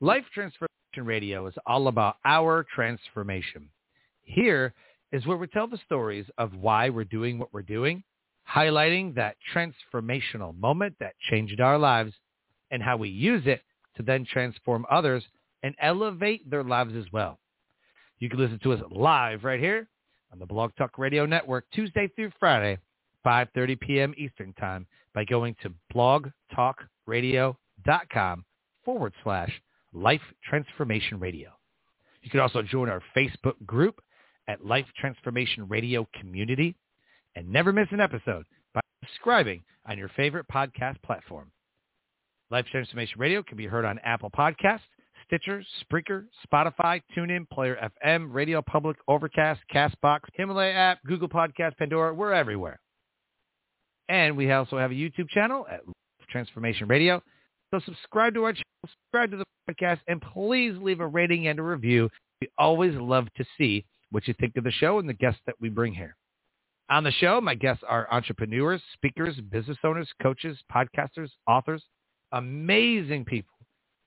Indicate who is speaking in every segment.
Speaker 1: Life Transformation Radio is all about our transformation. Here is where we tell the stories of why we're doing what we're doing, highlighting that transformational moment that changed our lives and how we use it to then transform others and elevate their lives as well. You can listen to us live right here on the Blog Talk Radio Network Tuesday through Friday, 5.30 p.m. Eastern Time by going to blogtalkradio.com forward slash Life Transformation Radio. You can also join our Facebook group at Life Transformation Radio Community and never miss an episode by subscribing on your favorite podcast platform. Life Transformation Radio can be heard on Apple Podcasts, Stitcher, Spreaker, Spotify, TuneIn, Player FM, Radio Public, Overcast, Castbox, Himalaya app, Google Podcast, Pandora. We're everywhere. And we also have a YouTube channel at Life Transformation Radio. So subscribe to our channel, subscribe to the podcast, and please leave a rating and a review. We always love to see what you think of the show and the guests that we bring here. On the show, my guests are entrepreneurs, speakers, business owners, coaches, podcasters, authors, amazing people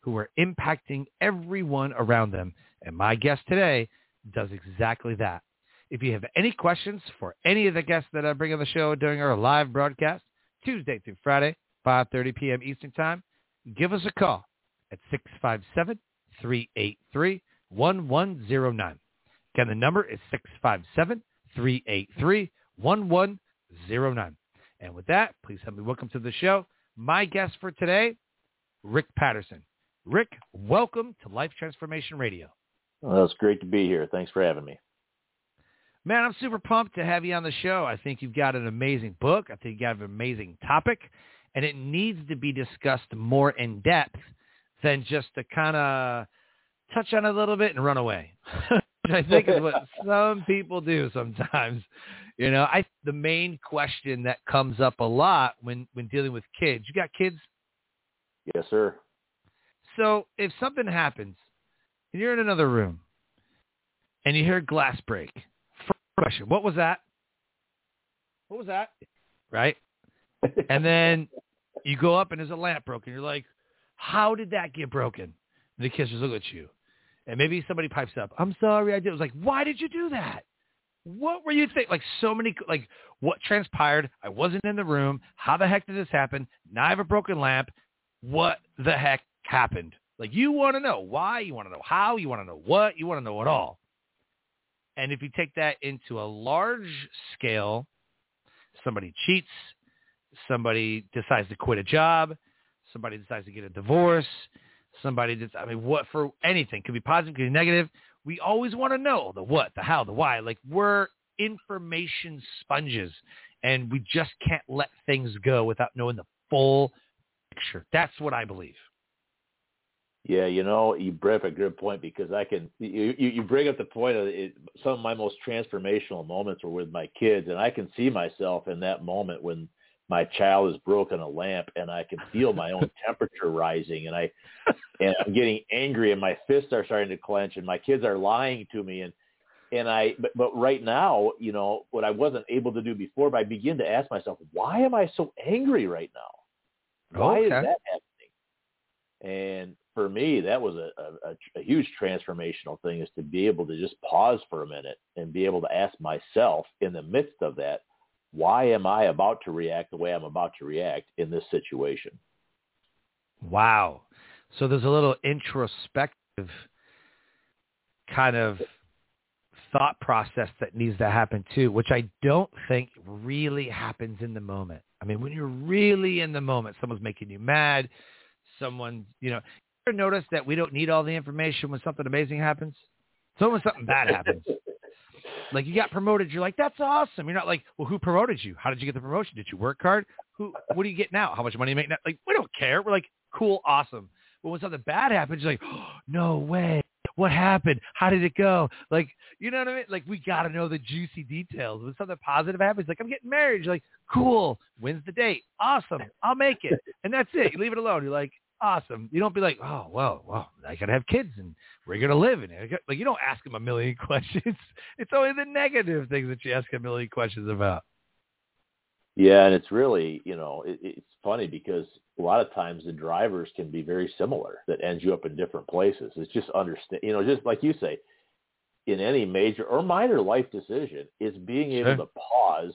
Speaker 1: who are impacting everyone around them. And my guest today does exactly that. If you have any questions for any of the guests that I bring on the show during our live broadcast, Tuesday through Friday, 5.30 p.m. Eastern Time, give us a call at 657-383-1109. Again, the number is 657-383-1109. And with that, please help me welcome to the show my guest for today, Rick Patterson. Rick, welcome to Life Transformation Radio.
Speaker 2: Well, it's great to be here. Thanks for having me.
Speaker 1: Man, I'm super pumped to have you on the show. I think you've got an amazing book. I think you have got an amazing topic, and it needs to be discussed more in depth than just to kind of touch on it a little bit and run away. I think is what some people do sometimes. You know, I the main question that comes up a lot when when dealing with kids. You got kids?
Speaker 2: Yes, sir.
Speaker 1: So if something happens and you're in another room and you hear glass break, first question, what was that? What was that? Right? And then you go up and there's a lamp broken. You're like, how did that get broken? And the kids just look at you. And maybe somebody pipes up, I'm sorry, I did. It was like, why did you do that? What were you thinking? Like so many, like what transpired? I wasn't in the room. How the heck did this happen? Now I have a broken lamp. What the heck happened? Like you want to know why, you want to know how, you want to know what, you want to know it all. And if you take that into a large scale, somebody cheats, somebody decides to quit a job, somebody decides to get a divorce, somebody just, I mean, what for anything could be positive, could be negative. We always want to know the what, the how, the why. Like we're information sponges and we just can't let things go without knowing the full picture. That's what I believe.
Speaker 2: Yeah, you know, you bring up a good point because I can. You you bring up the point of it, some of my most transformational moments were with my kids, and I can see myself in that moment when my child has broken a lamp and I can feel my own temperature rising and I and I'm getting angry and my fists are starting to clench and my kids are lying to me and and I but, but right now, you know, what I wasn't able to do before, but I begin to ask myself, why am I so angry right now? Why
Speaker 1: okay.
Speaker 2: is that happening? And for me, that was a, a, a huge transformational thing is to be able to just pause for a minute and be able to ask myself in the midst of that, why am I about to react the way I'm about to react in this situation?
Speaker 1: Wow. So there's a little introspective kind of thought process that needs to happen too, which I don't think really happens in the moment. I mean, when you're really in the moment, someone's making you mad, someone, you know, you ever notice that we don't need all the information when something amazing happens? So when something bad happens, like you got promoted, you're like, that's awesome. You're not like, well, who promoted you? How did you get the promotion? Did you work hard? Who? What do you get now? How much money you make now? Like, we don't care. We're like, cool, awesome. But when something bad happens, you're like, oh, no way. What happened? How did it go? Like, you know what I mean? Like, we got to know the juicy details. When something positive happens, like, I'm getting married. You're like, cool. When's the date? Awesome. I'll make it. And that's it. You leave it alone. You're like, awesome. You don't be like, oh, well, well, I got to have kids and we're going to live in it. Like, you don't ask them a million questions. It's only the negative things that you ask a million questions about.
Speaker 2: Yeah, and it's really, you know, it, it's funny because a lot of times the drivers can be very similar that ends you up in different places. It's just understand, you know, just like you say, in any major or minor life decision, is being able sure. to pause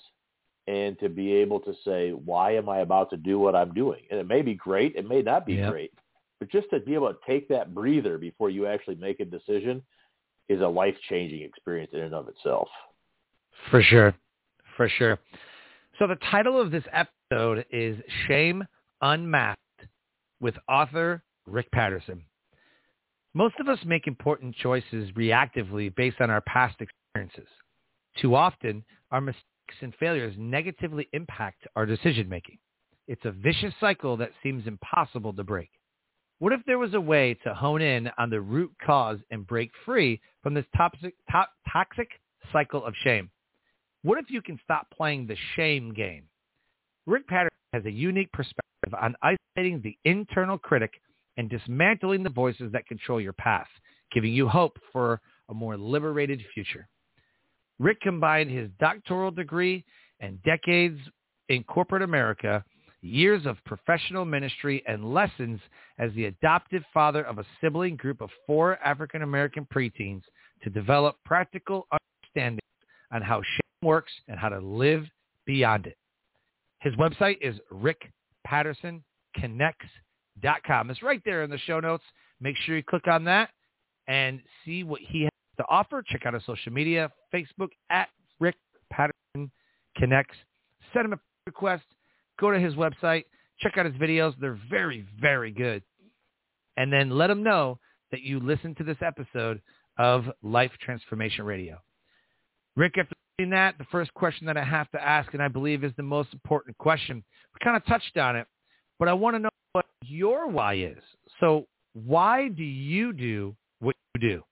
Speaker 2: and to be able to say, why am I about to do what I'm doing? And it may be great, it may not be yep. great, but just to be able to take that breather before you actually make a decision is a life-changing experience in and of itself.
Speaker 1: For sure. For sure. So the title of this episode is Shame Unmasked with author Rick Patterson. Most of us make important choices reactively based on our past experiences. Too often, our mistakes and failures negatively impact our decision making. It's a vicious cycle that seems impossible to break. What if there was a way to hone in on the root cause and break free from this toxic, to- toxic cycle of shame? What if you can stop playing the shame game? Rick Patterson has a unique perspective on isolating the internal critic and dismantling the voices that control your path, giving you hope for a more liberated future. Rick combined his doctoral degree and decades in corporate America, years of professional ministry, and lessons as the adoptive father of a sibling group of four African American preteens to develop practical understanding on how shame works and how to live beyond it. His website is rickpattersonconnects.com. It's right there in the show notes. Make sure you click on that and see what he has to offer. Check out his social media, Facebook at Rick Patterson Connects. Send him a request. Go to his website. Check out his videos. They're very, very good. And then let him know that you listened to this episode of Life Transformation Radio. Rick, after in that, the first question that I have to ask, and I believe is the most important question, we kind of touched on it, but I want to know what your why is. So why do you do what you do?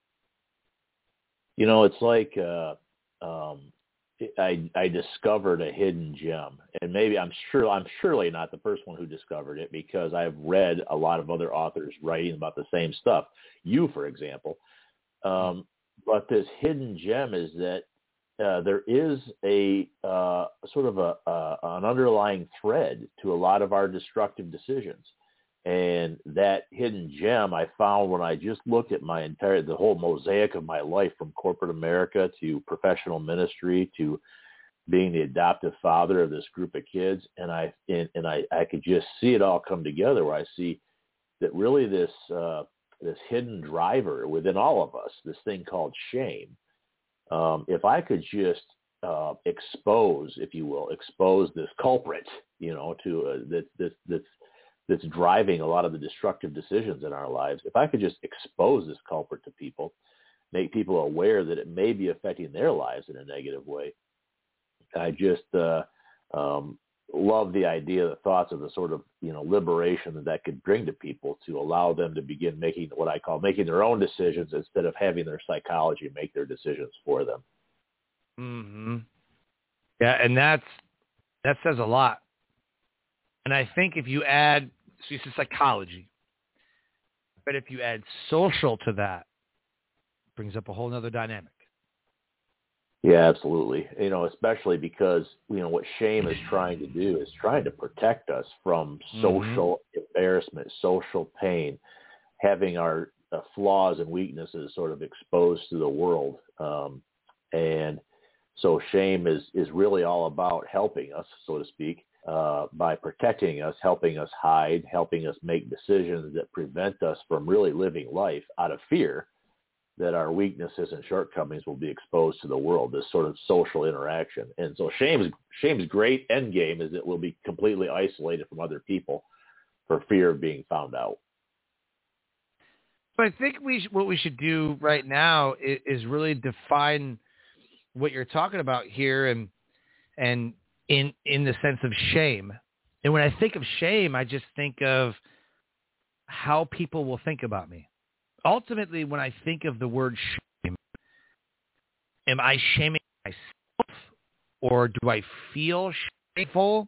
Speaker 2: You know, it's like uh, um, I, I discovered a hidden gem, and maybe I'm sure I'm surely not the first one who discovered it because I've read a lot of other authors writing about the same stuff. You, for example. Um, but this hidden gem is that uh, there is a uh, sort of a, uh, an underlying thread to a lot of our destructive decisions. And that hidden gem I found when I just looked at my entire, the whole mosaic of my life from corporate America to professional ministry to being the adoptive father of this group of kids. And I, and, and I, I could just see it all come together where I see that really this, uh, this hidden driver within all of us, this thing called shame, um, if I could just uh, expose, if you will, expose this culprit, you know, to uh, that that that's that's driving a lot of the destructive decisions in our lives. If I could just expose this culprit to people, make people aware that it may be affecting their lives in a negative way, I just uh, um, love the idea, the thoughts of the sort of you know liberation that that could bring to people to allow them to begin making what I call making their own decisions instead of having their psychology make their decisions for them.
Speaker 1: Hmm. Yeah, and that's that says a lot. And I think if you add, so you said psychology, but if you add social to that, brings up a whole other dynamic.
Speaker 2: Yeah, absolutely. You know, especially because you know what shame is trying to do is trying to protect us from mm-hmm. social mm-hmm. embarrassment, social pain, having our uh, flaws and weaknesses sort of exposed to the world. Um, and so shame is is really all about helping us, so to speak, uh, by protecting us, helping us hide, helping us make decisions that prevent us from really living life out of fear that our weaknesses and shortcomings will be exposed to the world, this sort of social interaction. And so shame's shame's great end game is that we'll be completely isolated from other people for fear of being found out.
Speaker 1: But I think we sh- what we should do right now is, is really define what you're talking about here, and and in in the sense of shame. And when I think of shame, I just think of how people will think about me ultimately, when I think of the word shame, am I shaming myself or do I feel shameful?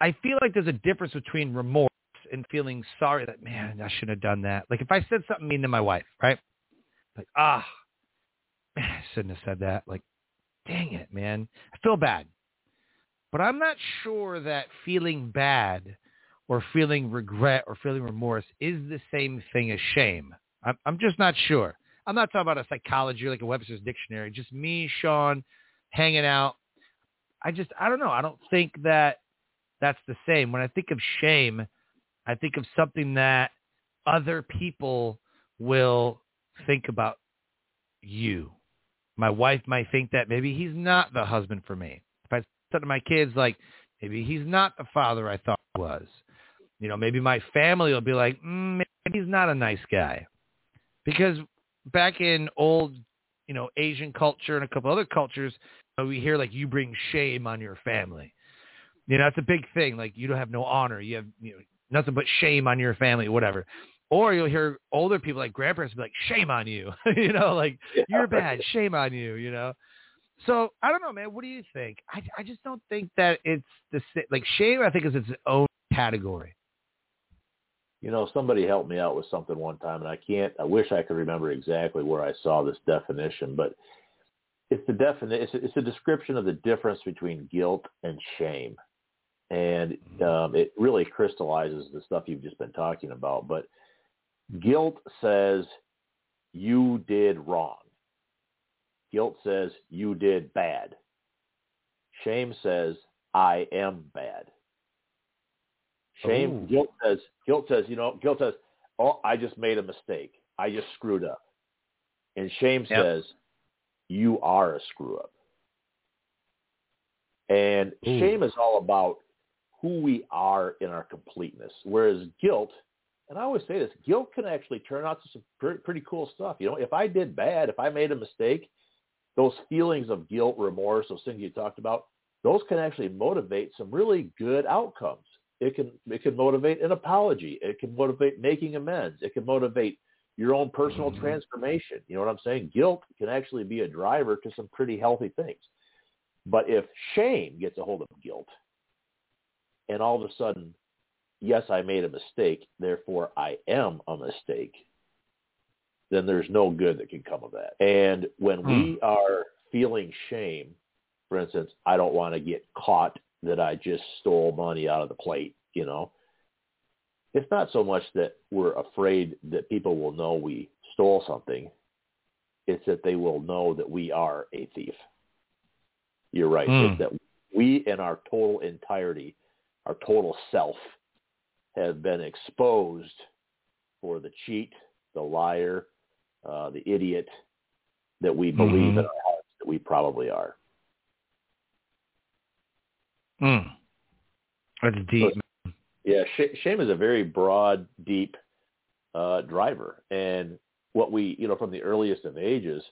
Speaker 1: I feel like there's a difference between remorse and feeling sorry that, man, I shouldn't have done that. Like if I said something mean to my wife, right? Like, ah, man, I shouldn't have said that. Like, dang it, man. I feel bad. But I'm not sure that feeling bad or feeling regret or feeling remorse is the same thing as shame. I'm, I'm just not sure. I'm not talking about a psychology like a Webster's dictionary. Just me, Sean, hanging out. I just, I don't know. I don't think that that's the same. When I think of shame, I think of something that other people will think about you. My wife might think that maybe he's not the husband for me. Said to my kids, like, maybe he's not the father I thought he was. You know, maybe my family will be like, mm, maybe he's not a nice guy. Because back in old, you know, Asian culture and a couple other cultures, you know, we hear like you bring shame on your family. You know, it's a big thing. Like you don't have no honor. You have you know, nothing but shame on your family, whatever. Or you'll hear older people like grandparents be like, shame on you. you know, like you're bad. Shame on you, you know. So I don't know, man. What do you think? I, I just don't think that it's the like shame. I think is its own category
Speaker 2: you know, somebody helped me out with something one time, and I can't. I wish I could remember exactly where I saw this definition, but it's the definition. It's, it's a description of the difference between guilt and shame, and mm-hmm. um, it really crystallizes the stuff you've just been talking about. But guilt says you did wrong. Guilt says you did bad. Shame says I am bad. Shame, Ooh. guilt says, guilt says, you know, guilt says, oh, I just made a mistake. I just screwed up. And shame yep. says, you are a screw up. And Ooh. shame is all about who we are in our completeness. Whereas guilt, and I always say this, guilt can actually turn out to some pretty, pretty cool stuff. You know, if I did bad, if I made a mistake, those feelings of guilt, remorse, those things you talked about, those can actually motivate some really good outcomes. It can it can motivate an apology. It can motivate making amends. It can motivate your own personal mm-hmm. transformation. You know what I'm saying? Guilt can actually be a driver to some pretty healthy things. But if shame gets a hold of guilt, and all of a sudden, yes, I made a mistake, therefore I am a mistake, then there's no good that can come of that. And when hmm. we are feeling shame, for instance, I don't want to get caught that I just stole money out of the plate, you know. It's not so much that we're afraid that people will know we stole something. It's that they will know that we are a thief. You're right. Mm. It's that we in our total entirety, our total self, have been exposed for the cheat, the liar, uh, the idiot that we believe mm-hmm. in our hearts that we probably are.
Speaker 1: Mm. That's deep.
Speaker 2: So, yeah, sh- shame is a very broad, deep uh, driver, and what we, you know, from the earliest of ages,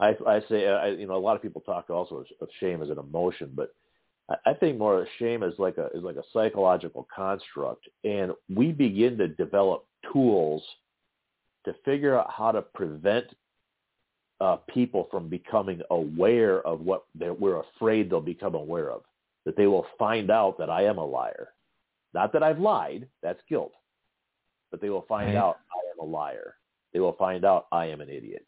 Speaker 2: I, I say, I, you know, a lot of people talk also of shame as an emotion, but I, I think more shame is like a is like a psychological construct, and we begin to develop tools to figure out how to prevent uh, people from becoming aware of what we're afraid they'll become aware of that they will find out that I am a liar. Not that I've lied, that's guilt. But they will find right. out I am a liar. They will find out I am an idiot.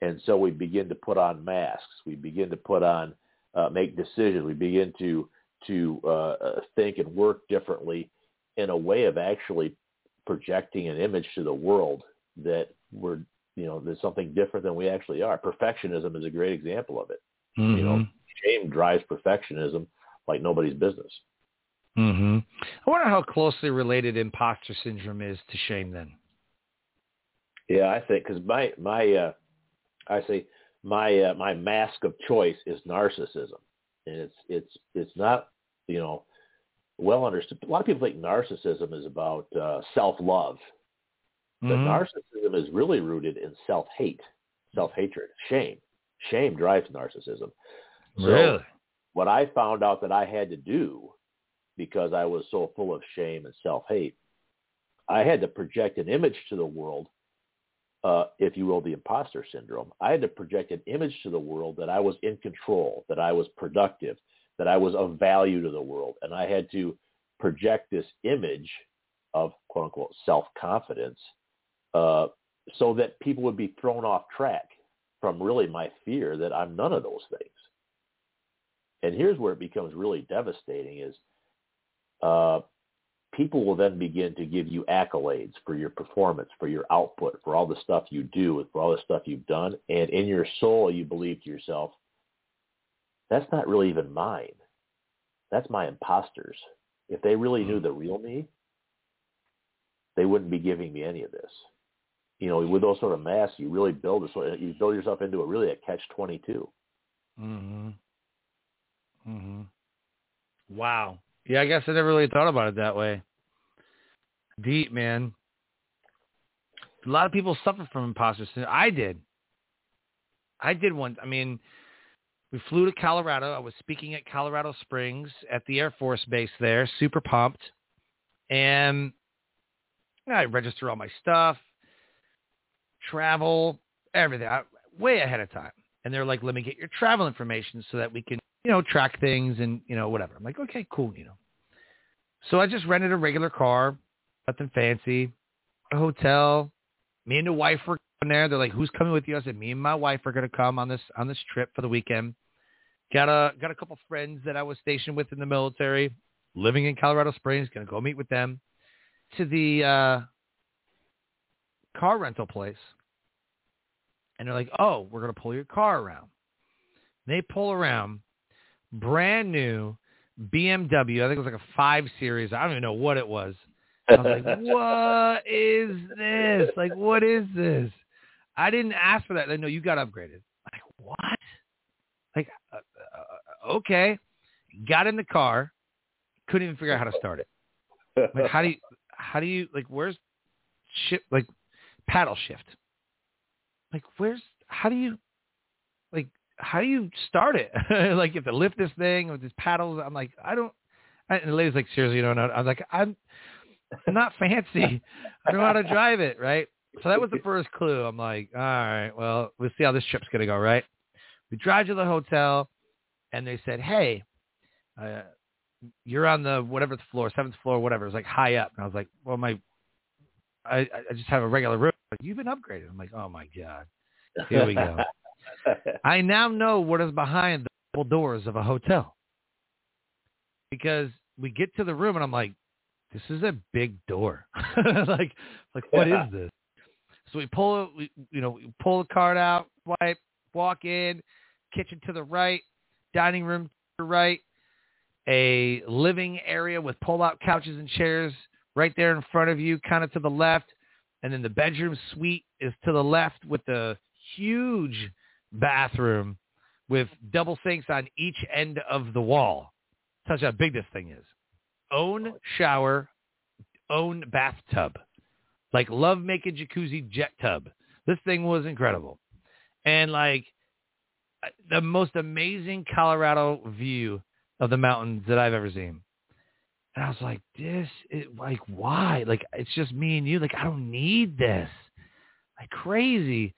Speaker 2: And so we begin to put on masks. We begin to put on, uh, make decisions. We begin to to uh, uh, think and work differently in a way of actually projecting an image to the world that we're, you know, there's something different than we actually are. Perfectionism is a great example of it. Mm-hmm. You know, mm-hmm shame drives perfectionism like nobody's business.
Speaker 1: Mm-hmm. I wonder how closely related imposter syndrome is to shame then.
Speaker 2: Yeah, I think because my my uh, I say my uh, my mask of choice is narcissism, and it's it's it's not you know well understood. A lot of people think narcissism is about uh, self love, but mm-hmm. narcissism is really rooted in self hate, self hatred, shame. Shame drives narcissism. So
Speaker 1: really?
Speaker 2: What I found out that I had to do because I was so full of shame and self hate, I had to project an image to the world uh, if you will, the imposter syndrome. I had to project an image to the world that I was in control, that I was productive, that I was of value to the world. And I had to project this image of quote unquote self-confidence uh, so that people would be thrown off track from really my fear that I'm none of those things. And here's where it becomes really devastating is uh, people will then begin to give you accolades for your performance, for your output, for all the stuff you do, for all the stuff you've done. And in your soul, you believe to yourself, that's not really even mine. That's my imposters. If they really knew hmm. the real me, they wouldn't be giving me any of this. You know, with those sort of masks, you really build a, you build yourself into a really a catch twenty two.
Speaker 1: Mhm. Mhm. Wow. Yeah, I guess I never really thought about it that way. Deep, man. A lot of people suffer from imposter syndrome. I did. I did one. I mean, we flew to Colorado. I was speaking at Colorado Springs at the Air Force Base there, super pumped. And I register all my stuff, travel, everything, I, way ahead of time. And they're like, let me get your travel information so that we can you know, track things and, you know, whatever. I'm like, okay, cool, you know. So I just rented a regular car, nothing fancy, a hotel. Me and the wife were there. They're like, who's coming with you? I said, me and my wife are going to come on this, on this trip for the weekend. Got a, got a couple friends that I was stationed with in the military living in Colorado Springs. Going to go meet with them to the, uh, car rental place. And they're like, oh, we're going to pull your car around. they pull around brand new BMW. I think it was like a five series. I don't even know what it was. I was like, what is this? Like, what is this? I didn't ask for that. They know you got upgraded. Like, what? Like, uh, uh, okay. Got in the car. Couldn't even figure out how to start it. Like, how do you, how do you, like, where's shift, like, paddle shift? Like, where's, how do you, like, how do you start it? like you have to lift this thing with these paddles. I'm like, I don't. And the lady's like, seriously, you don't know. I'm like, I'm, I'm not fancy. I don't know how to drive it, right? So that was the first clue. I'm like, all right, well, we'll see how this trip's gonna go, right? We drive to the hotel, and they said, hey, uh, you're on the whatever the floor, seventh floor, whatever. It was like high up, and I was like, well, my, I, I just have a regular room. Like, You've been upgraded. I'm like, oh my god, here we go. I now know what is behind the double doors of a hotel. Because we get to the room and I'm like, this is a big door. like, like what yeah. is this? So we pull, we, you know, we pull the card out, wipe, walk in, kitchen to the right, dining room to the right, a living area with pull-out couches and chairs right there in front of you, kind of to the left, and then the bedroom suite is to the left with the huge bathroom with double sinks on each end of the wall. Such how big this thing is. Own shower, own bathtub. Like love making jacuzzi jet tub. This thing was incredible. And like the most amazing Colorado view of the mountains that I've ever seen. And I was like, this is like, why? Like, it's just me and you. Like, I don't need this. Like crazy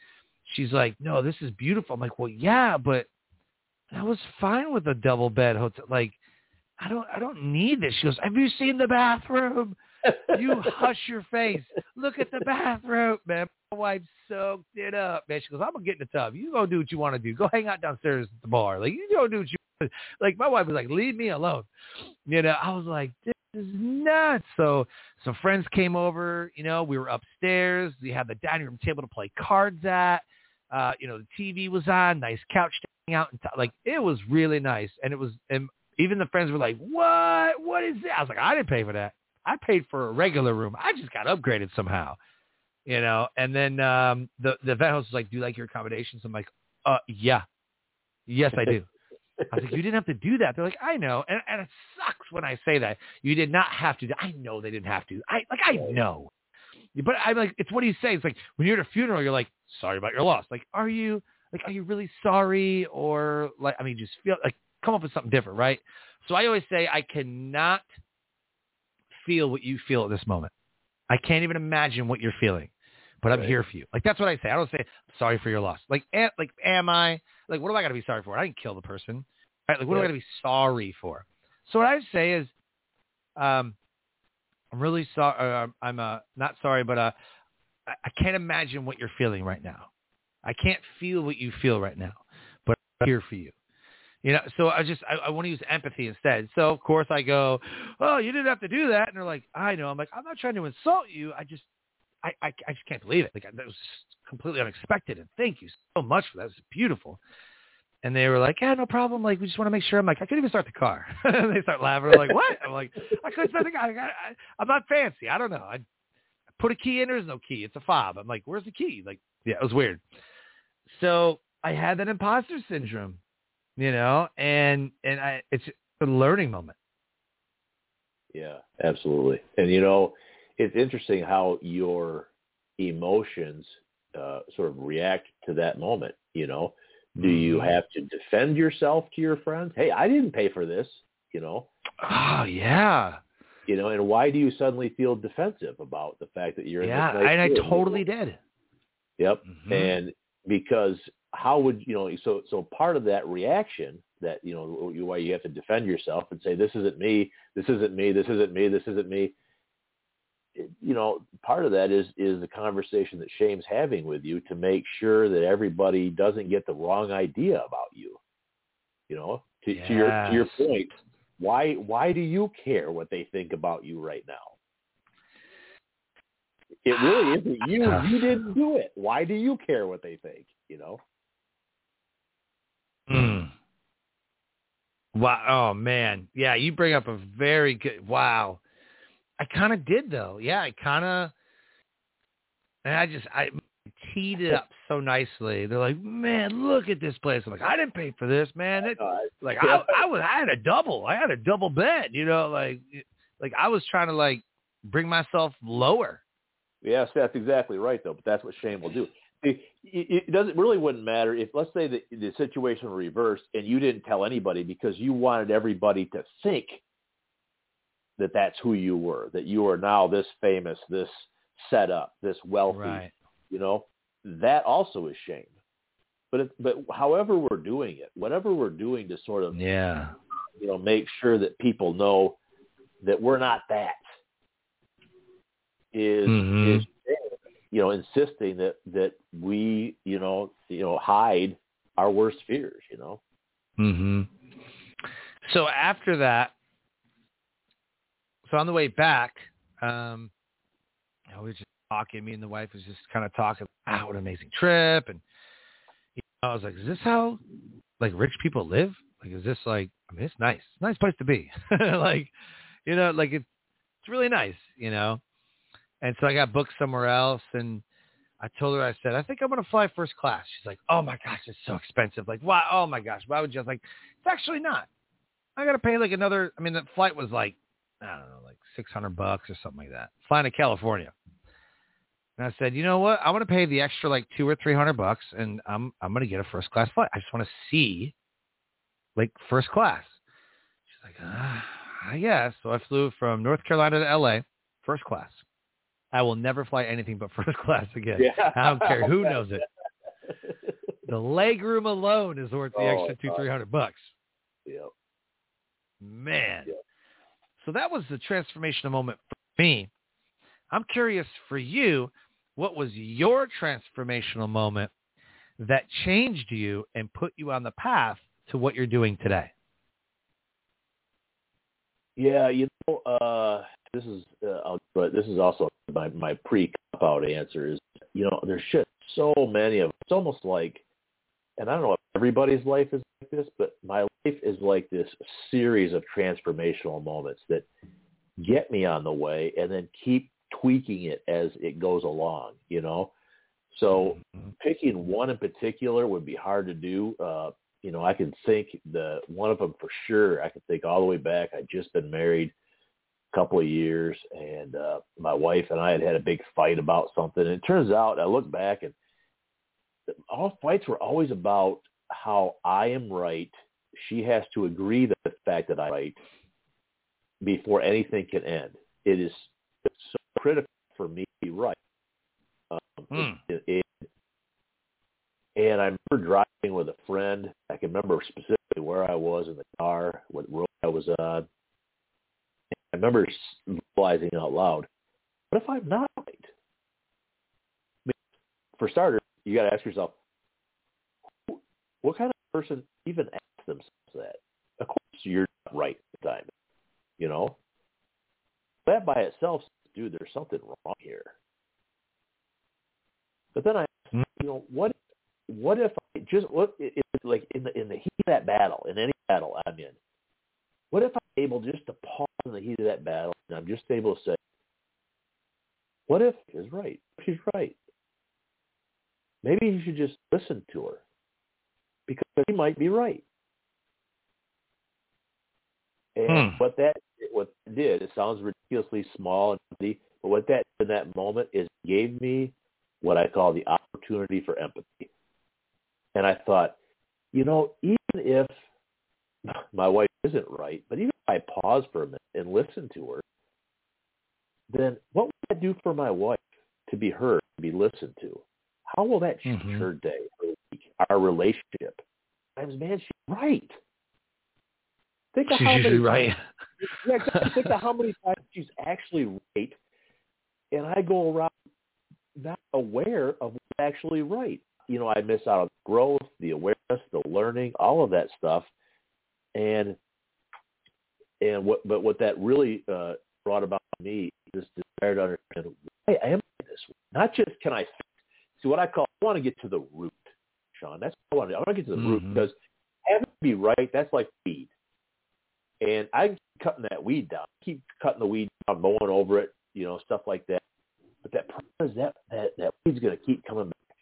Speaker 1: she's like, no, this is beautiful. I'm like, well, yeah, but I was fine with a double bed hotel. Like, I don't, I don't need this. She goes, have you seen the bathroom? You hush your face. Look at the bathroom, man. My wife soaked it up, man. She goes, I'm gonna get in the tub. You go do what you want to do. Go hang out downstairs at the bar. Like you go do what you. Want. Like my wife was like, leave me alone. You know, I was like, this is nuts. So some friends came over. You know, we were upstairs. We had the dining room table to play cards at. Uh, you know, the TV was on, nice couch to hang out, and t- like it was really nice. And it was, and even the friends were like, "What? What is that?" I was like, "I didn't pay for that. I paid for a regular room. I just got upgraded somehow." you know. And then um, the the vet host was like, "Do you like your accommodations?" I'm like, "Uh, yeah, yes, I do." I was like, "You didn't have to do that." They're like, "I know," and and it sucks when I say that. You did not have to. do I know they didn't have to. I like I know, but I'm like, it's what do you say? It's like when you're at a funeral, you're like, "Sorry about your loss." Like, are you like, are you really sorry, or like, I mean, just feel like come up with something different, right? So I always say I cannot feel what you feel at this moment. I can't even imagine what you're feeling, but I'm
Speaker 2: Right.
Speaker 1: here for you. Like that's what I say. I don't say sorry for your loss. Like, am, like, am I? Like, what am I gonna be sorry for? I didn't kill the person. Right? Like, what am I gonna be sorry for? So what I say is, um, I'm really sorry. Uh, I'm uh, not sorry, but uh, I, I can't imagine what you're feeling right now. I can't feel what you feel right now, but I'm here for you. You know, so I just I, I want to use empathy instead. So of course I go, oh, you didn't have to do that, and they're like, I know. I'm like, I'm not trying to insult you. I just, I, I, I just can't believe it. Like that was completely unexpected, and thank you so much for that. It was beautiful. And they were like, yeah, no problem. Like we just want to make sure. I'm like, I couldn't even start the car. they start laughing. Like, what? I'm like, I couldn't start the car. I, I, I'm not fancy. I don't know. I put a key in. There's no key. It's a fob. I'm like, where's the key? Like, yeah, it was weird. So I had that imposter syndrome you know, and and I it's a learning moment.
Speaker 2: Yeah, absolutely. And you know, it's interesting how your emotions uh, sort of react to that moment. You know, do you
Speaker 1: Mhm.
Speaker 2: have to defend yourself to your friends? Hey, I didn't pay for this. You know,
Speaker 1: Oh yeah,
Speaker 2: you know, and why do you suddenly feel defensive about the fact that you're
Speaker 1: yeah,
Speaker 2: in this nice
Speaker 1: and I
Speaker 2: room, you know?
Speaker 1: totally did.
Speaker 2: Yep.
Speaker 1: Mhm.
Speaker 2: And because how would you know? So so part of that reaction that you know you- why you have to defend yourself and say this isn't me, this isn't me, this isn't me, this isn't me. it- You know, part of that is is the conversation that Shame's having with you to make sure that everybody doesn't get the wrong idea about you. You know, to, to your to your point, why why do you care what they think about you right now? It really isn't you. You didn't do it. Why do you care what they think? You know.
Speaker 1: Mm. Wow. Oh man. Yeah, you bring up a very good. Wow. I kind of did though. Yeah, I kind of. And I just I teed it up so nicely. They're like, man, look at this place. I'm like, I didn't pay for this, man. It, like I, I was, I had a double. I had a double bed. You know, like, like I was trying to like bring myself lower.
Speaker 2: Yes, that's exactly right, though. But that's what shame will do. It, it doesn't really wouldn't matter if, let's say, the, the situation were reversed and you didn't tell anybody because you wanted everybody to think that that's who you were, that you are now this famous, this set up, this wealthy. You know, that also is shame. But it, but however we're doing it, whatever we're doing to sort of
Speaker 1: Yeah.
Speaker 2: you know make sure that people know that we're not that is
Speaker 1: Mhm.
Speaker 2: is you know insisting that that we you know you know hide our worst fears you know
Speaker 1: hmm So after that, so on the way back, um, I was just talking. Me and the wife was just kind of talking. Ah, what an amazing trip! And you know, I was like, "Is this how like rich people live? Like, is this like? I mean, it's nice. It's a nice place to be. like, you know, like it's it's really nice. You know." And so I got booked somewhere else, and I told her, I said, I think I'm going to fly first class. She's like, oh my gosh, it's so expensive. Like, why? Oh my gosh, why would you? I was like, it's actually not. I got to pay like another, I mean, the flight was like, I don't know, like 600 bucks or something like that. Flying to California. And I said, you know what? I want to pay the extra like two or 300 bucks and I'm, I'm going to get a first class flight. I just want to see like first class. She's like, ah, I guess. So I flew from North Carolina to LA, first class. I will never fly anything but first class again. I don't care who knows it. The leg room alone is worth the
Speaker 2: Oh,
Speaker 1: extra two, three hundred bucks.
Speaker 2: yeah
Speaker 1: Man.
Speaker 2: Yeah.
Speaker 1: So that was the transformational moment for me. I'm curious for you, what was your transformational moment that changed you and put you on the path to what you're doing today?
Speaker 2: yeah you know uh this is uh, but this is also my my pre cop out answer is you know there's just so many of it's almost like and I don't know if everybody's life is like this, but my life is like this series of transformational moments that get me on the way and then keep tweaking it as it goes along, you know. So
Speaker 1: Mm-hmm.
Speaker 2: picking one in particular would be hard to do. Uh, you know, I can think the one of them for sure. I can think all the way back. I'd just been married couple of years, and uh, my wife and I had had a big fight about something. And it turns out, I look back, and all fights were always about how I am right. She has to agree that the fact that I'm right before anything can end. It is so critical for me to be right. Um,
Speaker 1: Hmm.
Speaker 2: it, it, and I remember driving with a friend. I can remember specifically where I was in the car, what road I was on. I remember realizing out loud, what if I'm not right? I mean, for starters, you got to ask yourself, who- what kind of person even asks themselves that? Of course, you're not right at the time. You know, that by itself, dude, there's something wrong here. But then I,
Speaker 1: Hmm.
Speaker 2: you know, what what if I just what like in the in the heat of that battle, in any battle I'm in, what if I'm able just to pause in the heat of that battle and I'm just able to say, what if she's right? She's right. Maybe you should just listen to her because he might be right. And
Speaker 1: Hmm.
Speaker 2: what that what it did, it sounds ridiculously small and empty, but what that in that moment is gave me what I call the opportunity for empathy. And I thought, you know, even if my wife isn't right, but even if I pause for a minute and listen to her, then what would that do for my wife to be heard, to be listened to? How will that change
Speaker 1: Mhm.
Speaker 2: her day, her week, our relationship? Times, man, she's right. Think of
Speaker 1: She's
Speaker 2: how
Speaker 1: usually
Speaker 2: many
Speaker 1: right.
Speaker 2: yeah, think of how many times she's actually right, and I go around not aware of what's actually right. You know, I miss out on growth, the awareness, the learning, all of that stuff, and and what but what that really uh, brought about me is this desire to understand why I am this way. Not just can I see what I call I want to get to the root, Sean. That's what I want to do. I want to get to the root
Speaker 1: Mhm.
Speaker 2: because having to be right, that's like weed. And I keep cutting that weed down. Keep cutting the weed down, mowing over it, you know, stuff like that. But that problem is that that, that weed's going to keep coming back.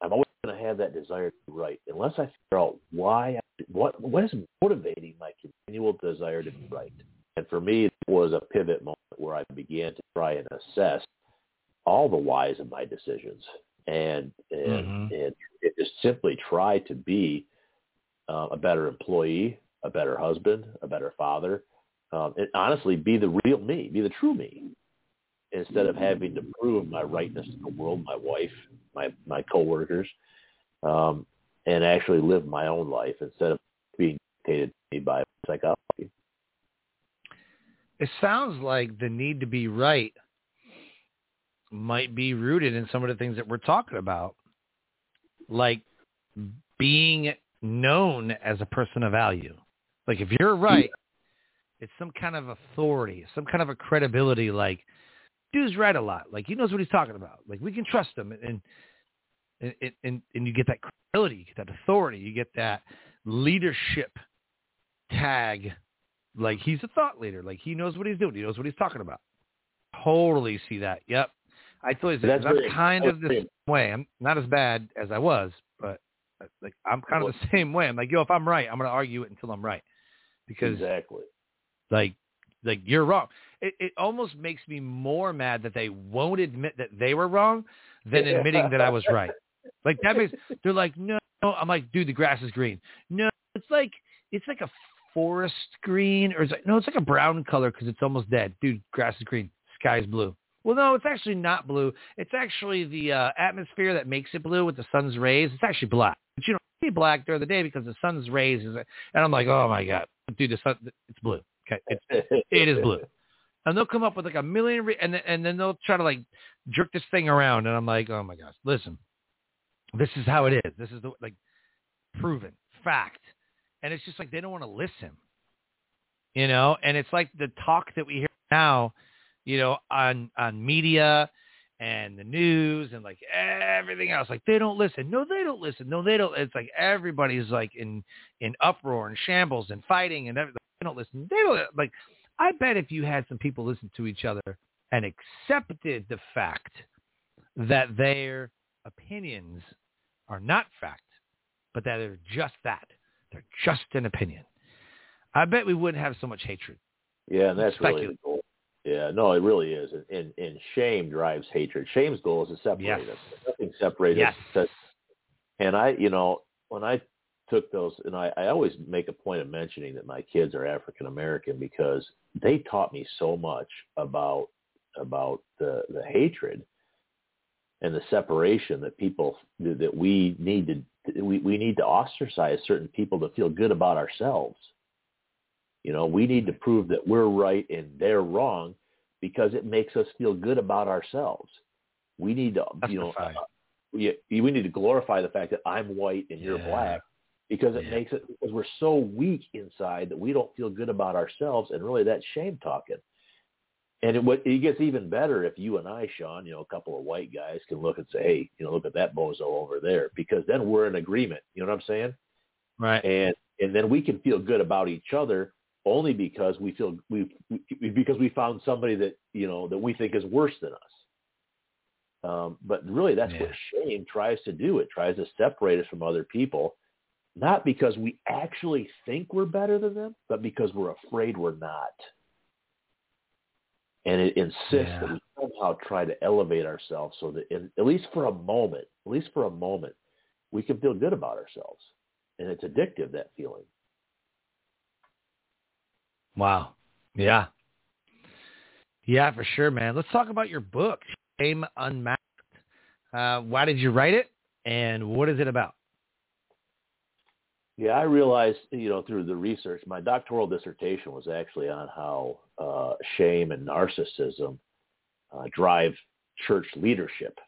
Speaker 2: I'm always going to have that desire to be right unless I figure out why, I, what what is motivating my continual desire to be right. And for me, it was a pivot moment where I began to try and assess all the whys of my decisions and and,
Speaker 1: Mhm.
Speaker 2: and it just simply try to be uh, a better employee, a better husband, a better father, um, and honestly be the real me, be the true me, instead of having to prove my rightness to the world, my wife, my my coworkers, um, and actually live my own life instead of being dictated to me by psychology.
Speaker 1: It sounds like the need to be right might be rooted in some of the things that we're talking about, like being known as a person of value. Like if you're right, it's some kind of authority, some kind of a credibility. Like dude's right a lot. Like he knows what he's talking about. Like we can trust him, and and and and, and you get that credibility, you get that authority, you get that leadership tag. Like he's a thought leader. Like he knows what he's doing. He knows what he's talking about. Totally see that. Yep. I totally see
Speaker 2: That's
Speaker 1: that. I'm kind
Speaker 2: that
Speaker 1: of the same way. I'm not as bad as I was, but like I'm kind of the same way. I'm like, yo, if I'm right, I'm gonna argue it until I'm right, because
Speaker 2: exactly.
Speaker 1: like like you're wrong. It it almost makes me more mad that they won't admit that they were wrong than admitting that I was right. Like that makes they're like, no, no, I'm like, dude, the grass is green. No, it's like it's like a forest green, or it's like no, it's like a brown color because it's almost dead. Dude, grass is green, sky is blue. Well, no, it's actually not blue. It's actually the uh, atmosphere that makes it blue with the sun's rays. It's actually black. But you don't see black during the day because the sun's rays is. And I'm like, oh my god, dude, the sun, it's blue. Okay, it's it is blue. And they'll come up with like a million, re- and and then they'll try to like jerk this thing around, and I'm like, oh my gosh, listen, this is how it is. This is the like proven fact, and it's just like they don't want to listen, you know. And it's like the talk that we hear now, you know, on on media and the news and like everything else. Like they don't listen. No, they don't listen. No, they don't. It's like everybody's like in in uproar and shambles and fighting and everything. They don't listen. They don't like. I bet if you had some people listen to each other and accepted the fact that their opinions are not fact, but that they're just that. They're just an opinion. I bet we wouldn't have so much hatred.
Speaker 2: Yeah, and that's really the goal. Yeah, no, it really is. And, and, and shame drives hatred. Shame's goal is to separate
Speaker 1: yes.
Speaker 2: us. Nothing separates
Speaker 1: yes.
Speaker 2: us. And I, you know, when I took those, and I, I always make a point of mentioning that my kids are African American because they taught me so much about about the the hatred and the separation that people that we need to we, we need to ostracize certain people to feel good about ourselves. You know, we need to prove that we're right and they're wrong because it makes us feel good about ourselves. We need to, you know, uh, we, we need to glorify the fact that I'm white and you're
Speaker 1: yeah.
Speaker 2: black because it
Speaker 1: yeah.
Speaker 2: makes it because we're so weak inside that we don't feel good about ourselves and really that's shame talking. And it, what, it gets even better if you and I, Sean, you know, a couple of white guys can look and say, hey, you know, look at that bozo over there, because then we're in agreement. You know what I'm saying?
Speaker 1: Right.
Speaker 2: And and then we can feel good about each other only because we feel we, we because we found somebody that you know that we think is worse than us. Um, but really, that's
Speaker 1: yeah.
Speaker 2: what shame tries to do. It tries to separate us from other people, not because we actually think we're better than them, but because we're afraid we're not and it insists
Speaker 1: yeah.
Speaker 2: that we somehow try to elevate ourselves so that in, at least for a moment, at least for a moment, we can feel good about ourselves. And it's addictive, that feeling.
Speaker 1: Wow. Yeah. Yeah, for sure, man. Let's talk about your book, Shame Unmasked. Uh, why did you write it, and what is it about?
Speaker 2: Yeah, I realized, you know, through the research, my doctoral dissertation was actually on how uh, shame and narcissism uh, drive church leadership.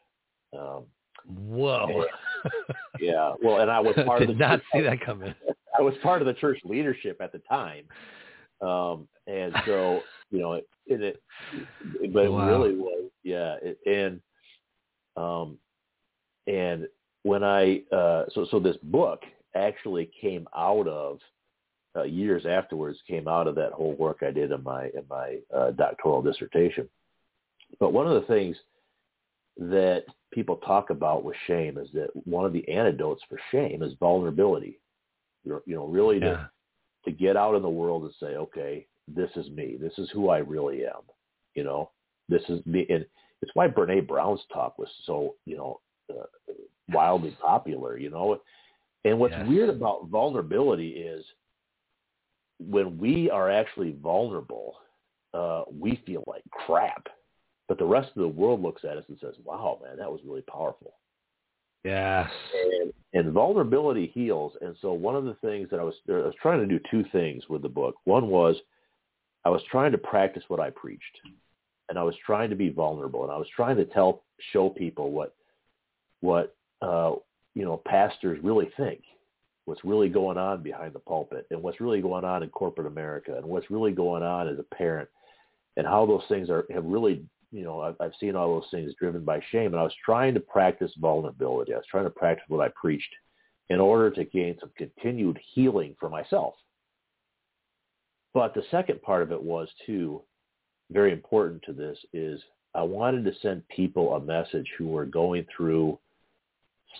Speaker 2: Um,
Speaker 1: Whoa.
Speaker 2: And, yeah. Well, and I was part of the
Speaker 1: not
Speaker 2: church,
Speaker 1: see that coming.
Speaker 2: I was part of the church leadership at the time. Um, and so, you know, it, it, it but
Speaker 1: wow.
Speaker 2: it really was, yeah. It, and, um, and when I, uh, so, so this book actually came out of uh, years afterwards came out of that whole work I did in my in my uh, doctoral dissertation. But one of the things that people talk about with shame is that one of the antidotes for shame is vulnerability. You're, you know, really
Speaker 1: yeah.
Speaker 2: to to get out in the world and say, okay, this is me. This is who I really am. You know, this is me. And it's why Brene Brown's talk was so, you know, uh, wildly popular. You know, and what's
Speaker 1: yes.
Speaker 2: weird about vulnerability is when we are actually vulnerable, uh, we feel like crap. But the rest of the world looks at us and says, wow, man, that was really powerful.
Speaker 1: Yes.
Speaker 2: And, and vulnerability heals. And so one of the things that I was, I was trying to do two things with the book. One was I was trying to practice what I preached. And I was trying to be vulnerable. And I was trying to tell, show people what, what, uh, you know, pastors really think, what's really going on behind the pulpit and what's really going on in corporate America and what's really going on as a parent and how those things are have really, you know, I've, I've seen all those things driven by shame. And I was trying to practice vulnerability. I was trying to practice what I preached in order to gain some continued healing for myself. But the second part of it was too, very important to this is I wanted to send people a message who were going through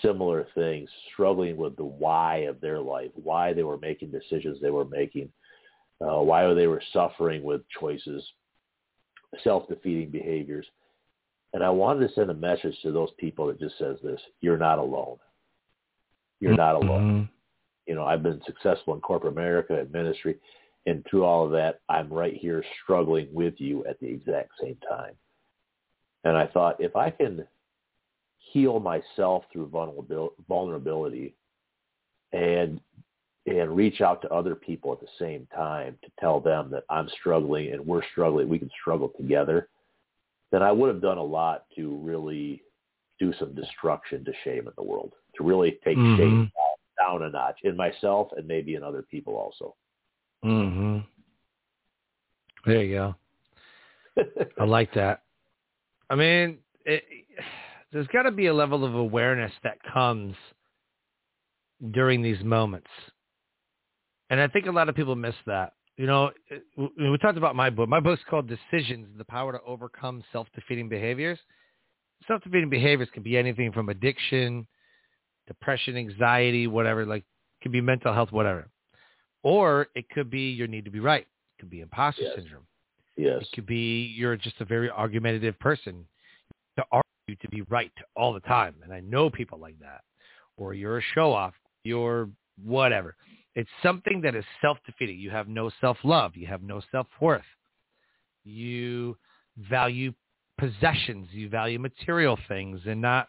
Speaker 2: similar things, struggling with the why of their life, why they were making decisions they were making, uh, why they were suffering with choices, self-defeating behaviors. And I wanted to send a message to those people that just says this, you're not alone. You're not alone.
Speaker 1: Mm-hmm.
Speaker 2: You know, I've been successful in corporate America and ministry, and through all of that, I'm right here struggling with you at the exact same time. And I thought, if I can heal myself through vulnerability and and reach out to other people at the same time to tell them that I'm struggling and we're struggling, we can struggle together, then I would have done a lot to really do some destruction to shame in the world, to really take
Speaker 1: mm-hmm.
Speaker 2: shame down, down a notch in myself and maybe in other people also.
Speaker 1: Mm-hmm. There you go. I like that. I mean, it, there's got to be a level of awareness that comes during these moments. And I think a lot of people miss that. you know, eh, we talked about my book. My book's called Decisions: The Power to Overcome Self-Defeating Behaviors. Self-defeating behaviors can be anything from addiction, depression, anxiety, whatever. Like, it could be mental health, whatever. Or it could be your need to be right. It could be imposter
Speaker 2: Yes.
Speaker 1: syndrome.
Speaker 2: Yes.
Speaker 1: It could be you're just a very argumentative person to to be right all the time. And I know people like that. Or you're a show off. You're whatever. It's something that is self-defeating. You have no self-love. You have no self-worth. You value possessions. You value material things and not,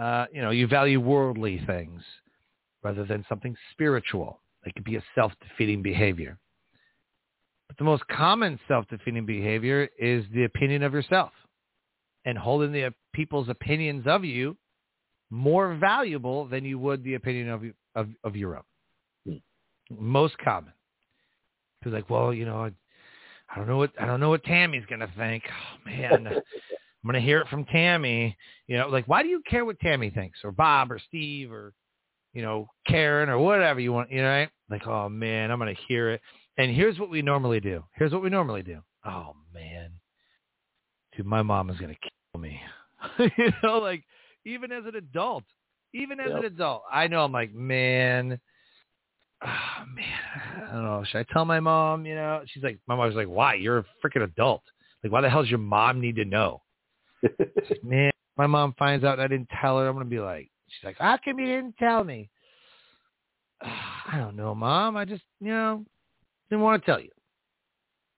Speaker 1: uh, you know, you value worldly things rather than something spiritual. It could be a self-defeating behavior. But the most common self-defeating behavior is the opinion of yourself and holding the uh, people's opinions of you more valuable than you would the opinion of of, of your own. Hmm. Most common. Because like, well, you know, I, I don't know what I don't know what Tammy's gonna think. Oh man, I'm gonna hear it from Tammy. You know, like why do you care what Tammy thinks or Bob or Steve or you know Karen or whatever you want? You know, right? Like, oh man, I'm gonna hear it. And here's what we normally do. Here's what we normally do. Oh man, dude, my mom is gonna kill me. you know, like even as an adult, even as an adult, I know I'm like, man, oh, man, I don't know. Should I tell my mom? You know, she's like, my mom's like, why? You're a freaking adult. Like, why the hell does your mom need to know? Like, man, my mom finds out I didn't tell her, I'm gonna be like, she's like, how come you didn't tell me? I don't know, mom. I just, you know, didn't want to tell you.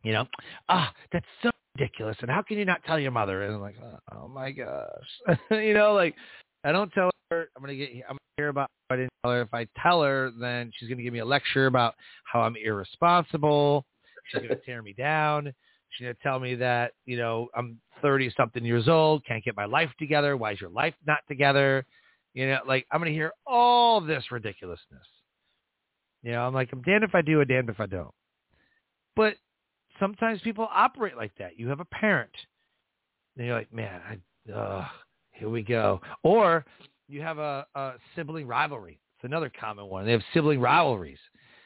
Speaker 1: You know, ah, that's so ridiculous. And how can you not tell your mother? And I'm like, oh, oh my gosh, you know, like I don't tell her. I'm gonna get. I'm gonna hear about. I didn't tell her. If I tell her, then she's gonna give me a lecture about how I'm irresponsible. She's gonna tear me down. She's gonna tell me that you know I'm 30 something years old, can't get my life together. Why is your life not together? You know, like I'm gonna hear all this ridiculousness. You know, I'm like, I'm damned if I do, and damned if I don't. But sometimes people operate like that. You have a parent, and you're like, man, I, uh, here we go. Or you have a, a sibling rivalry. It's another common one. They have sibling rivalries.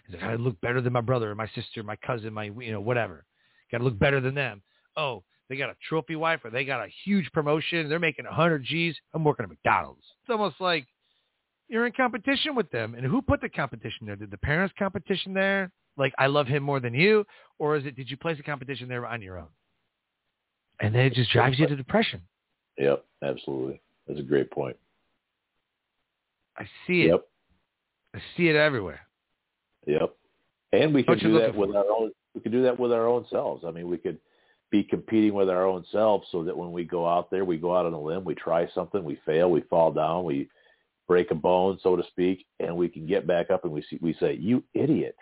Speaker 1: It's like, I look better than my brother, my sister, my cousin, my, you know, whatever. Got to look better than them. Oh, they got a trophy wife or they got a huge promotion. They're making a 100 G's. I'm working at McDonald's. It's almost like you're in competition with them. And who put the competition there? Did the parents competition there? Like, I love him more than you? Or is it, did you place a competition there on your own? And then it just drives you to depression.
Speaker 2: Yep, absolutely. That's a great point.
Speaker 1: I see it.
Speaker 2: Yep,
Speaker 1: I see it everywhere.
Speaker 2: yep. And we can do that with
Speaker 1: for?
Speaker 2: our own. We can do that with our own selves. I mean, we could be competing with our own selves, so that when we go out there, we go out on a limb, we try something, we fail, we fall down, we break a bone, so to speak, and we can get back up and we see, we say, "You idiot!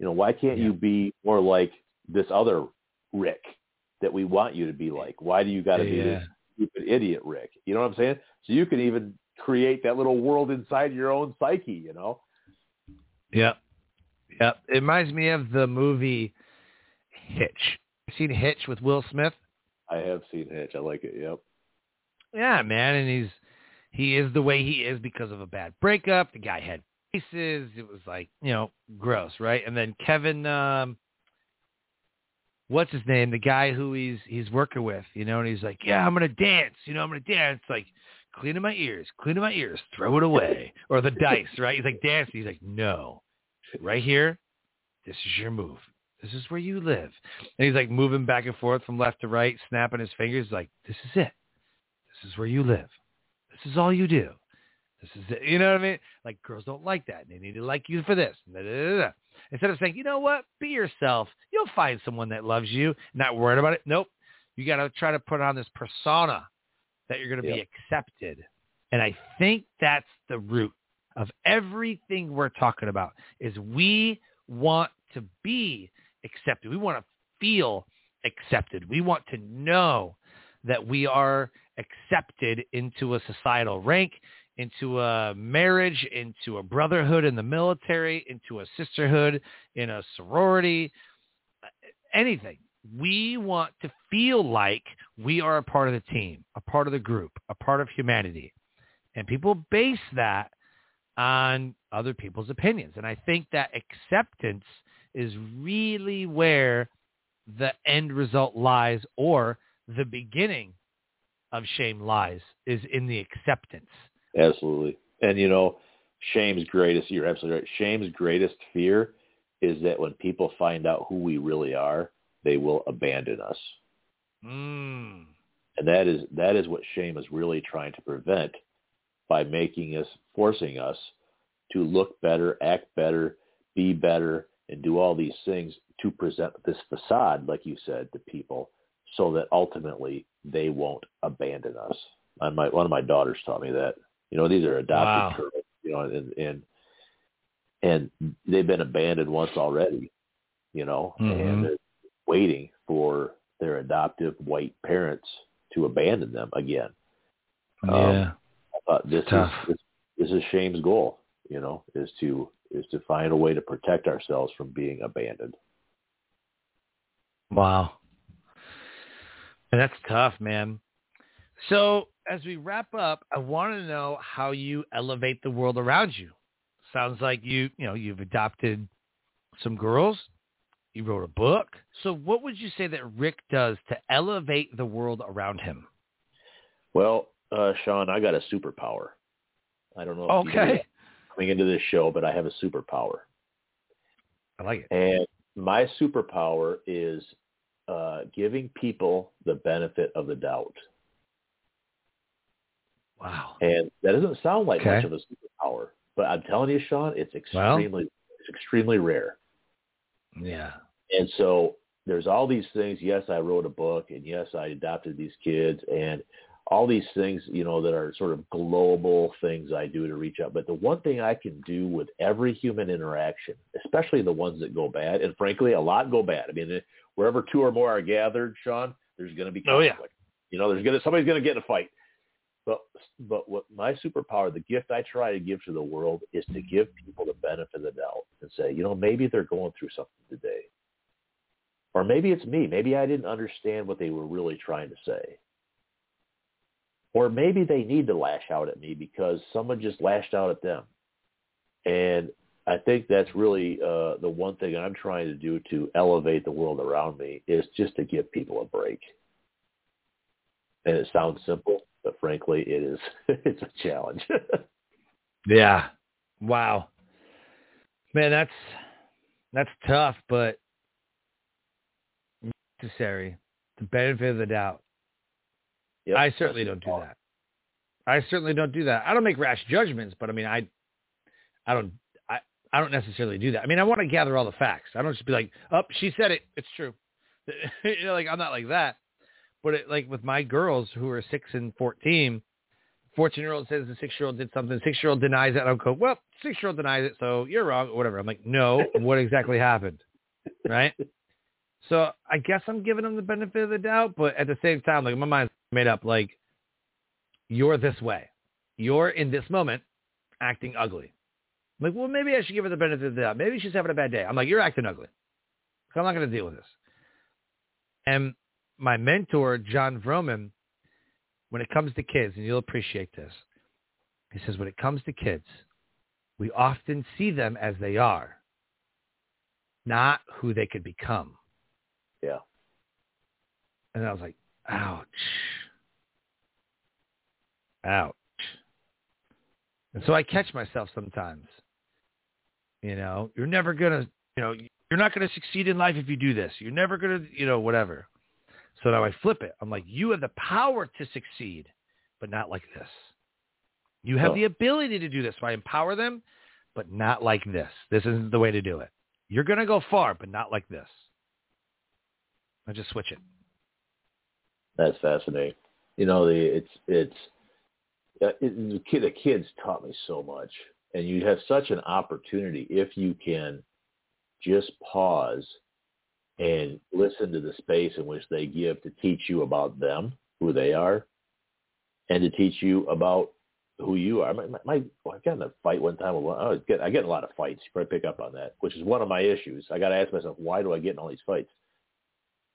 Speaker 2: You know, why can't
Speaker 1: Yeah.
Speaker 2: you be more like this other Rick that we want you to be like? Why do you got to be this stupid idiot Rick. You know what I'm saying? So you can even create that little world inside your own psyche, you know?
Speaker 1: Yep. Yep. It reminds me of the movie Hitch. You seen Hitch with Will Smith?
Speaker 2: I have seen Hitch. I like it. Yep.
Speaker 1: Yeah, man, and he's he is the way he is because of a bad breakup. The guy had faces. It was like, you know, gross, right? And then Kevin um what's his name? The guy who he's he's working with, you know, and he's like, Yeah, I'm gonna dance, you know, I'm gonna dance like cleaning my ears, cleaning my ears, throw it away. Or the dice, right? He's like dancing. He's like, No. Right here, this is your move. This is where you live. And he's like moving back and forth from left to right, snapping his fingers, like, This is it. This is where you live. This is all you do. This is it. You know what I mean? Like girls don't like that. They need to like you for this. Da, da, da. Instead of saying, you know what, be yourself. You'll find someone that loves you. Not worried about it. Nope. You got to try to put on this persona that you're going to be accepted. And I think that's the root of everything we're talking about is we want to be accepted. We want to feel accepted. We want to know that we are accepted into a societal rank, into a marriage, into a brotherhood in the military, into a sisterhood, in a sorority, anything. We want to feel like we are a part of the team, a part of the group, a part of humanity. And people base that on other people's opinions. And I think that acceptance is really where the end result lies or the beginning of shame lies is in the acceptance.
Speaker 2: Absolutely. And you know, shame's greatest, you're absolutely right. Shame's greatest fear is that when people find out who we really are, they will abandon us.
Speaker 1: Mm.
Speaker 2: And that is that is what shame is really trying to prevent by making us forcing us to look better, act better, be better, and do all these things to present this facade, like you said, to people so that ultimately they won't abandon us. And my one of my daughters taught me that. You know, these are adopted
Speaker 1: Wow.
Speaker 2: girls, you know, and and and they've been abandoned once already, you know,
Speaker 1: Mhm.
Speaker 2: and they're waiting for their adoptive white parents to abandon them again. Um,
Speaker 1: Yeah.
Speaker 2: I thought this
Speaker 1: tough.
Speaker 2: is this, this is shame's goal, you know, is to is to find a way to protect ourselves from being abandoned.
Speaker 1: Wow. And that's tough, man. So as we wrap up, I want to know how you elevate the world around you. Sounds like you, you know, you've adopted some girls. You wrote a book. So what would you say that Rick does to elevate the world around him?
Speaker 2: Well, uh, Sean, I got a superpower. I don't know if you
Speaker 1: Okay.
Speaker 2: coming into this show, but I have a superpower.
Speaker 1: I like it.
Speaker 2: And my superpower is uh, giving people the benefit of the doubt.
Speaker 1: Wow.
Speaker 2: And that doesn't sound like
Speaker 1: Okay.
Speaker 2: much of a superpower, but I'm telling you, Sean, it's extremely it's extremely rare.
Speaker 1: Yeah.
Speaker 2: And so there's all these things. Yes, I wrote a book, and yes, I adopted these kids, and all these things, you know, that are sort of global things I do to reach out. But the one thing I can do with every human interaction, especially the ones that go bad, and frankly, a lot go bad. I mean, eh, wherever two or more are gathered, Sean, there's going to be conflict.
Speaker 1: Oh, yeah.
Speaker 2: You know, there's going to somebody's going to get in a fight. But but what my superpower, the gift I try to give to the world, is to give people the benefit of the doubt and say, you know, maybe they're going through something today, or maybe it's me. Maybe I didn't understand what they were really trying to say, or maybe they need to lash out at me because someone just lashed out at them. And I think that's really uh, the one thing I'm trying to do to elevate the world around me is just to give people a break. And it sounds simple, frankly, it is it's a challenge.
Speaker 1: Yeah. Wow. Man, that's that's tough, but necessary. The benefit of the doubt.
Speaker 2: Yep,
Speaker 1: I certainly don't do that. I certainly don't do that. I don't make rash judgments, but I mean, I, I don't, I, I don't necessarily do that. I mean, I want to gather all the facts. I don't just be like, "Oh, she said it. It's true." you know, like I'm not like that. But it, like with my girls who are six and fourteen, fourteen-year-old says the six-year-old did something. Six-year-old denies it. I'll go, "Well, six-year-old denies it, so you're wrong," or whatever. I'm like, "No, what exactly happened?" Right? So I guess I'm giving them the benefit of the doubt, but at the same time, like my mind's made up. Like you're this way, you're in this moment acting ugly. I'm like, well, maybe I should give her the benefit of the doubt. Maybe she's having a bad day. I'm like, you're acting ugly. So I'm not going to deal with this. And my mentor, Jon Vroman, when it comes to kids, and you'll appreciate this, he says, when it comes to kids, we often see them as they are, not who they could become.
Speaker 2: Yeah.
Speaker 1: And I was like, ouch. Ouch. And so I catch myself sometimes. You know, you're never going to, you know, you're not going to succeed in life if you do this. You're never going to, you know, whatever. So now I flip it. I'm like, you have the power to succeed, but not like this. You have
Speaker 2: Oh.
Speaker 1: the ability to do this. So I empower them, but not like this. This isn't the way to do it. You're going to go far, but not like this. I just switch it.
Speaker 2: That's fascinating. You know, the it's it's uh, it, the kid the kids taught me so much, and you have such an opportunity if you can just pause and listen to the space in which they give to teach you about them, who they are, and to teach you about who you are. My, my, my I got in a fight one time. With I get I get in a lot of fights. You probably pick up on that, which is one of my issues. I got to ask myself, why do I get in all these fights?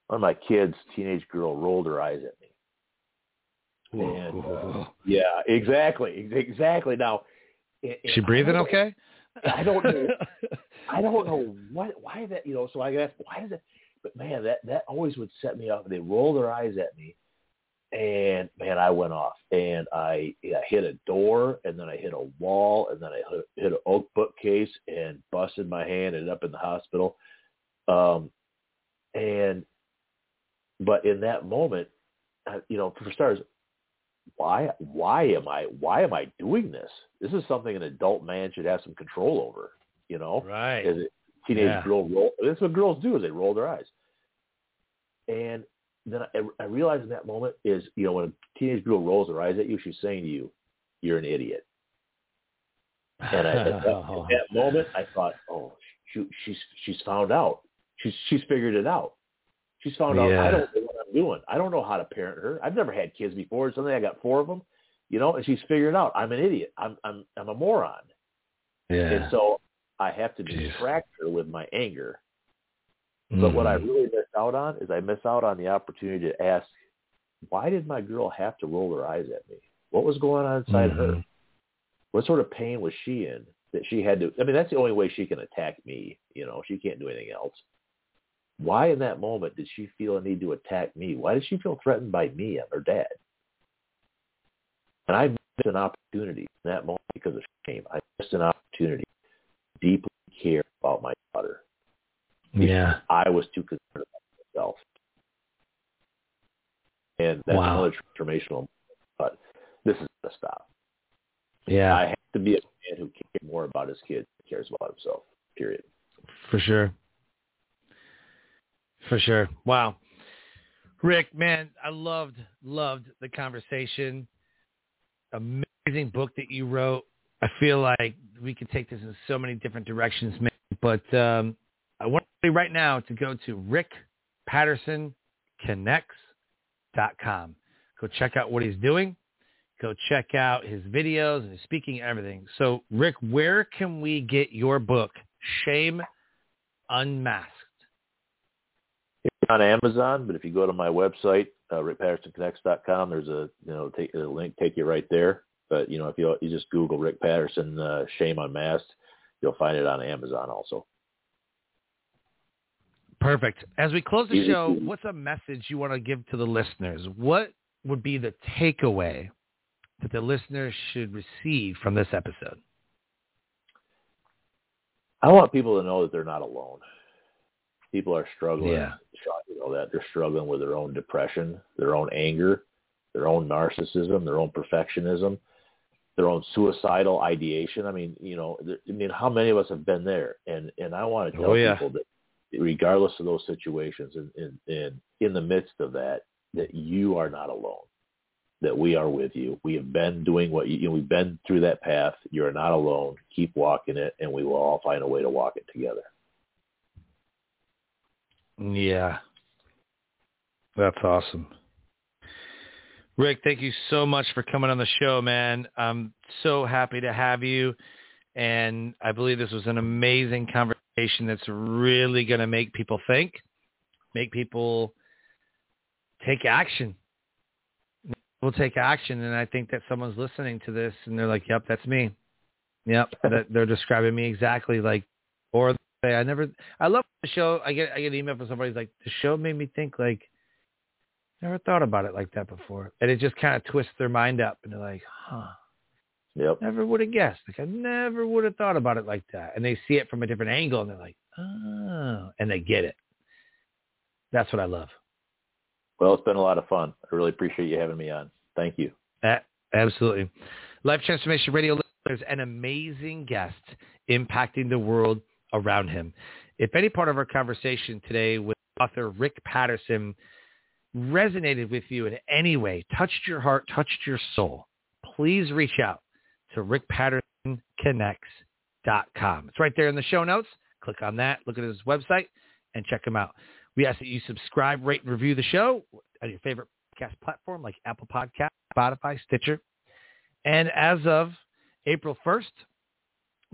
Speaker 2: One of my kids, teenage girl, rolled her eyes at me. And, uh, yeah, exactly, exactly. Now, and-
Speaker 1: She breathing okay?
Speaker 2: I don't know. I don't know what why that you know. So I guess why is it? But man, that that always would set me off. They roll their eyes at me, and man, I went off and I, I hit a door and then I hit a wall and then I hit, hit an oak bookcase and busted my hand and ended up in the hospital. Um, and but in that moment, you know, for starters, why why am I why am I doing this? This is something an adult man should have some control over. You know,
Speaker 1: right?
Speaker 2: As a teenage yeah. girl roll. That's what girls do is they roll their eyes. And then I, I realized in that moment is you know when a teenage girl rolls her eyes at you, she's saying to you, "You're an idiot." And I, at, that, at that moment, I thought, "Oh, she, she's she's found out. She's she's figured it out." She's found out I don't know what I'm doing. I don't know how to parent her. I've never had kids before. Suddenly I got four of them, you know, and she's figuring out I'm an idiot. I'm I'm I'm a moron.
Speaker 1: Yeah.
Speaker 2: And so I have to distract Jeez. her with my anger. But what I mm-hmm. really miss out on is I miss out on the opportunity to ask, why did my girl have to roll her eyes at me? What was going on inside mm-hmm. her? What sort of pain was she in that she had to? I mean, that's the only way she can attack me. You know, she can't do anything else. Why in that moment did she feel a need to attack me? Why did she feel threatened by me and her dad? And I missed an opportunity in that moment because of shame. I missed an opportunity to deeply care about my daughter.
Speaker 1: Yeah.
Speaker 2: I was too concerned about myself. And that's wow. another transformational but this is the stop.
Speaker 1: Yeah.
Speaker 2: I have to be a man who cares more about his kids than cares about himself. Period.
Speaker 1: For sure. For sure. Wow. Rick, man, I loved, loved the conversation. Amazing book that you wrote. I feel like we could take this in so many different directions, man. But um, I want you right now to go to rickpattersonconnects.com. Go check out what he's doing. Go check out his videos and his speaking everything. So, Rick, where can we get your book, Shame Unmasked?
Speaker 2: It's on Amazon, but if you go to my website, uh, rickpattersonconnects.com, there's a you know take a link take you right there. But you know if you you just Google Rick Patterson uh, Shame Unmasked, you'll find it on Amazon also.
Speaker 1: Perfect. As we close the show, what's a message you want to give to the listeners? What would be the takeaway that the listeners should receive from this episode?
Speaker 2: I want people to know that they're not alone people are struggling.
Speaker 1: Yeah.
Speaker 2: You know that they're struggling with their own depression, their own anger, their own narcissism, their own perfectionism, their own suicidal ideation. I mean, you know, I mean, how many of us have been there? And and I want to oh, tell
Speaker 1: oh, yeah.
Speaker 2: people that regardless of those situations and in, in, in the midst of that, that you are not alone. That we are with you. We have been doing what you, you know, we've been through that path. You are not alone. Keep walking it, and we will all find a way to walk it together.
Speaker 1: Yeah. That's awesome. Rick, thank you so much for coming on the show, man. I'm so happy to have you. And I believe this was an amazing conversation that's really going to make people think, make people take action. We'll take action. And I think that someone's listening to this and they're like, yep, that's me. Yep. they're describing me exactly like, or they, I never. I love the show. I get I get an email from somebody like the show made me think like never thought about it like that before, and it just kind of twists their mind up, and they're like, huh.
Speaker 2: Yep.
Speaker 1: Never would have guessed. Like I never would have thought about it like that. And they see it from a different angle, and they're like, oh, and they get it. That's what I love.
Speaker 2: Well, it's been a lot of fun. I really appreciate you having me on. Thank you.
Speaker 1: Uh, absolutely. Life Transformation Radio there's an amazing guest impacting the world around him. If any part of our conversation today with author Rick Patterson resonated with you in any way, touched your heart, touched your soul, please reach out to rickpattersonconnects.com. It's right there in the show notes. Click on that, look at his website, and check him out. We ask that you subscribe, rate, and review the show on your favorite podcast platform like Apple Podcast, Spotify, Stitcher. And as of April 1st,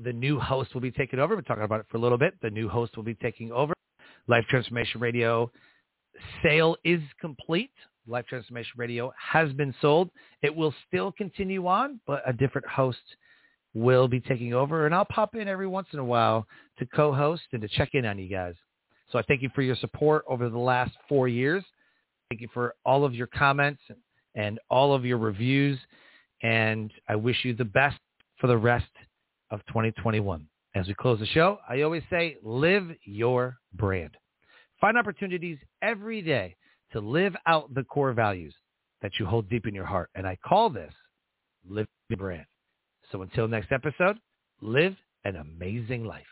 Speaker 1: the new host will be taking over. We're talking about it for a little bit. The new host will be taking over. Life Transformation Radio sale is complete. Life Transformation Radio has been sold. It will still continue on, but a different host will be taking over, and I'll pop in every once in a while to co-host and to check in on you guys. So I thank you for your support over the last four years. Thank you for all of your comments and all of your reviews. And I wish you the best for the rest of 2021. As we close the show, I always say, live your brand. Find opportunities every day to live out the core values that you hold deep in your heart. And I call this live brand. So until next episode, live an amazing life.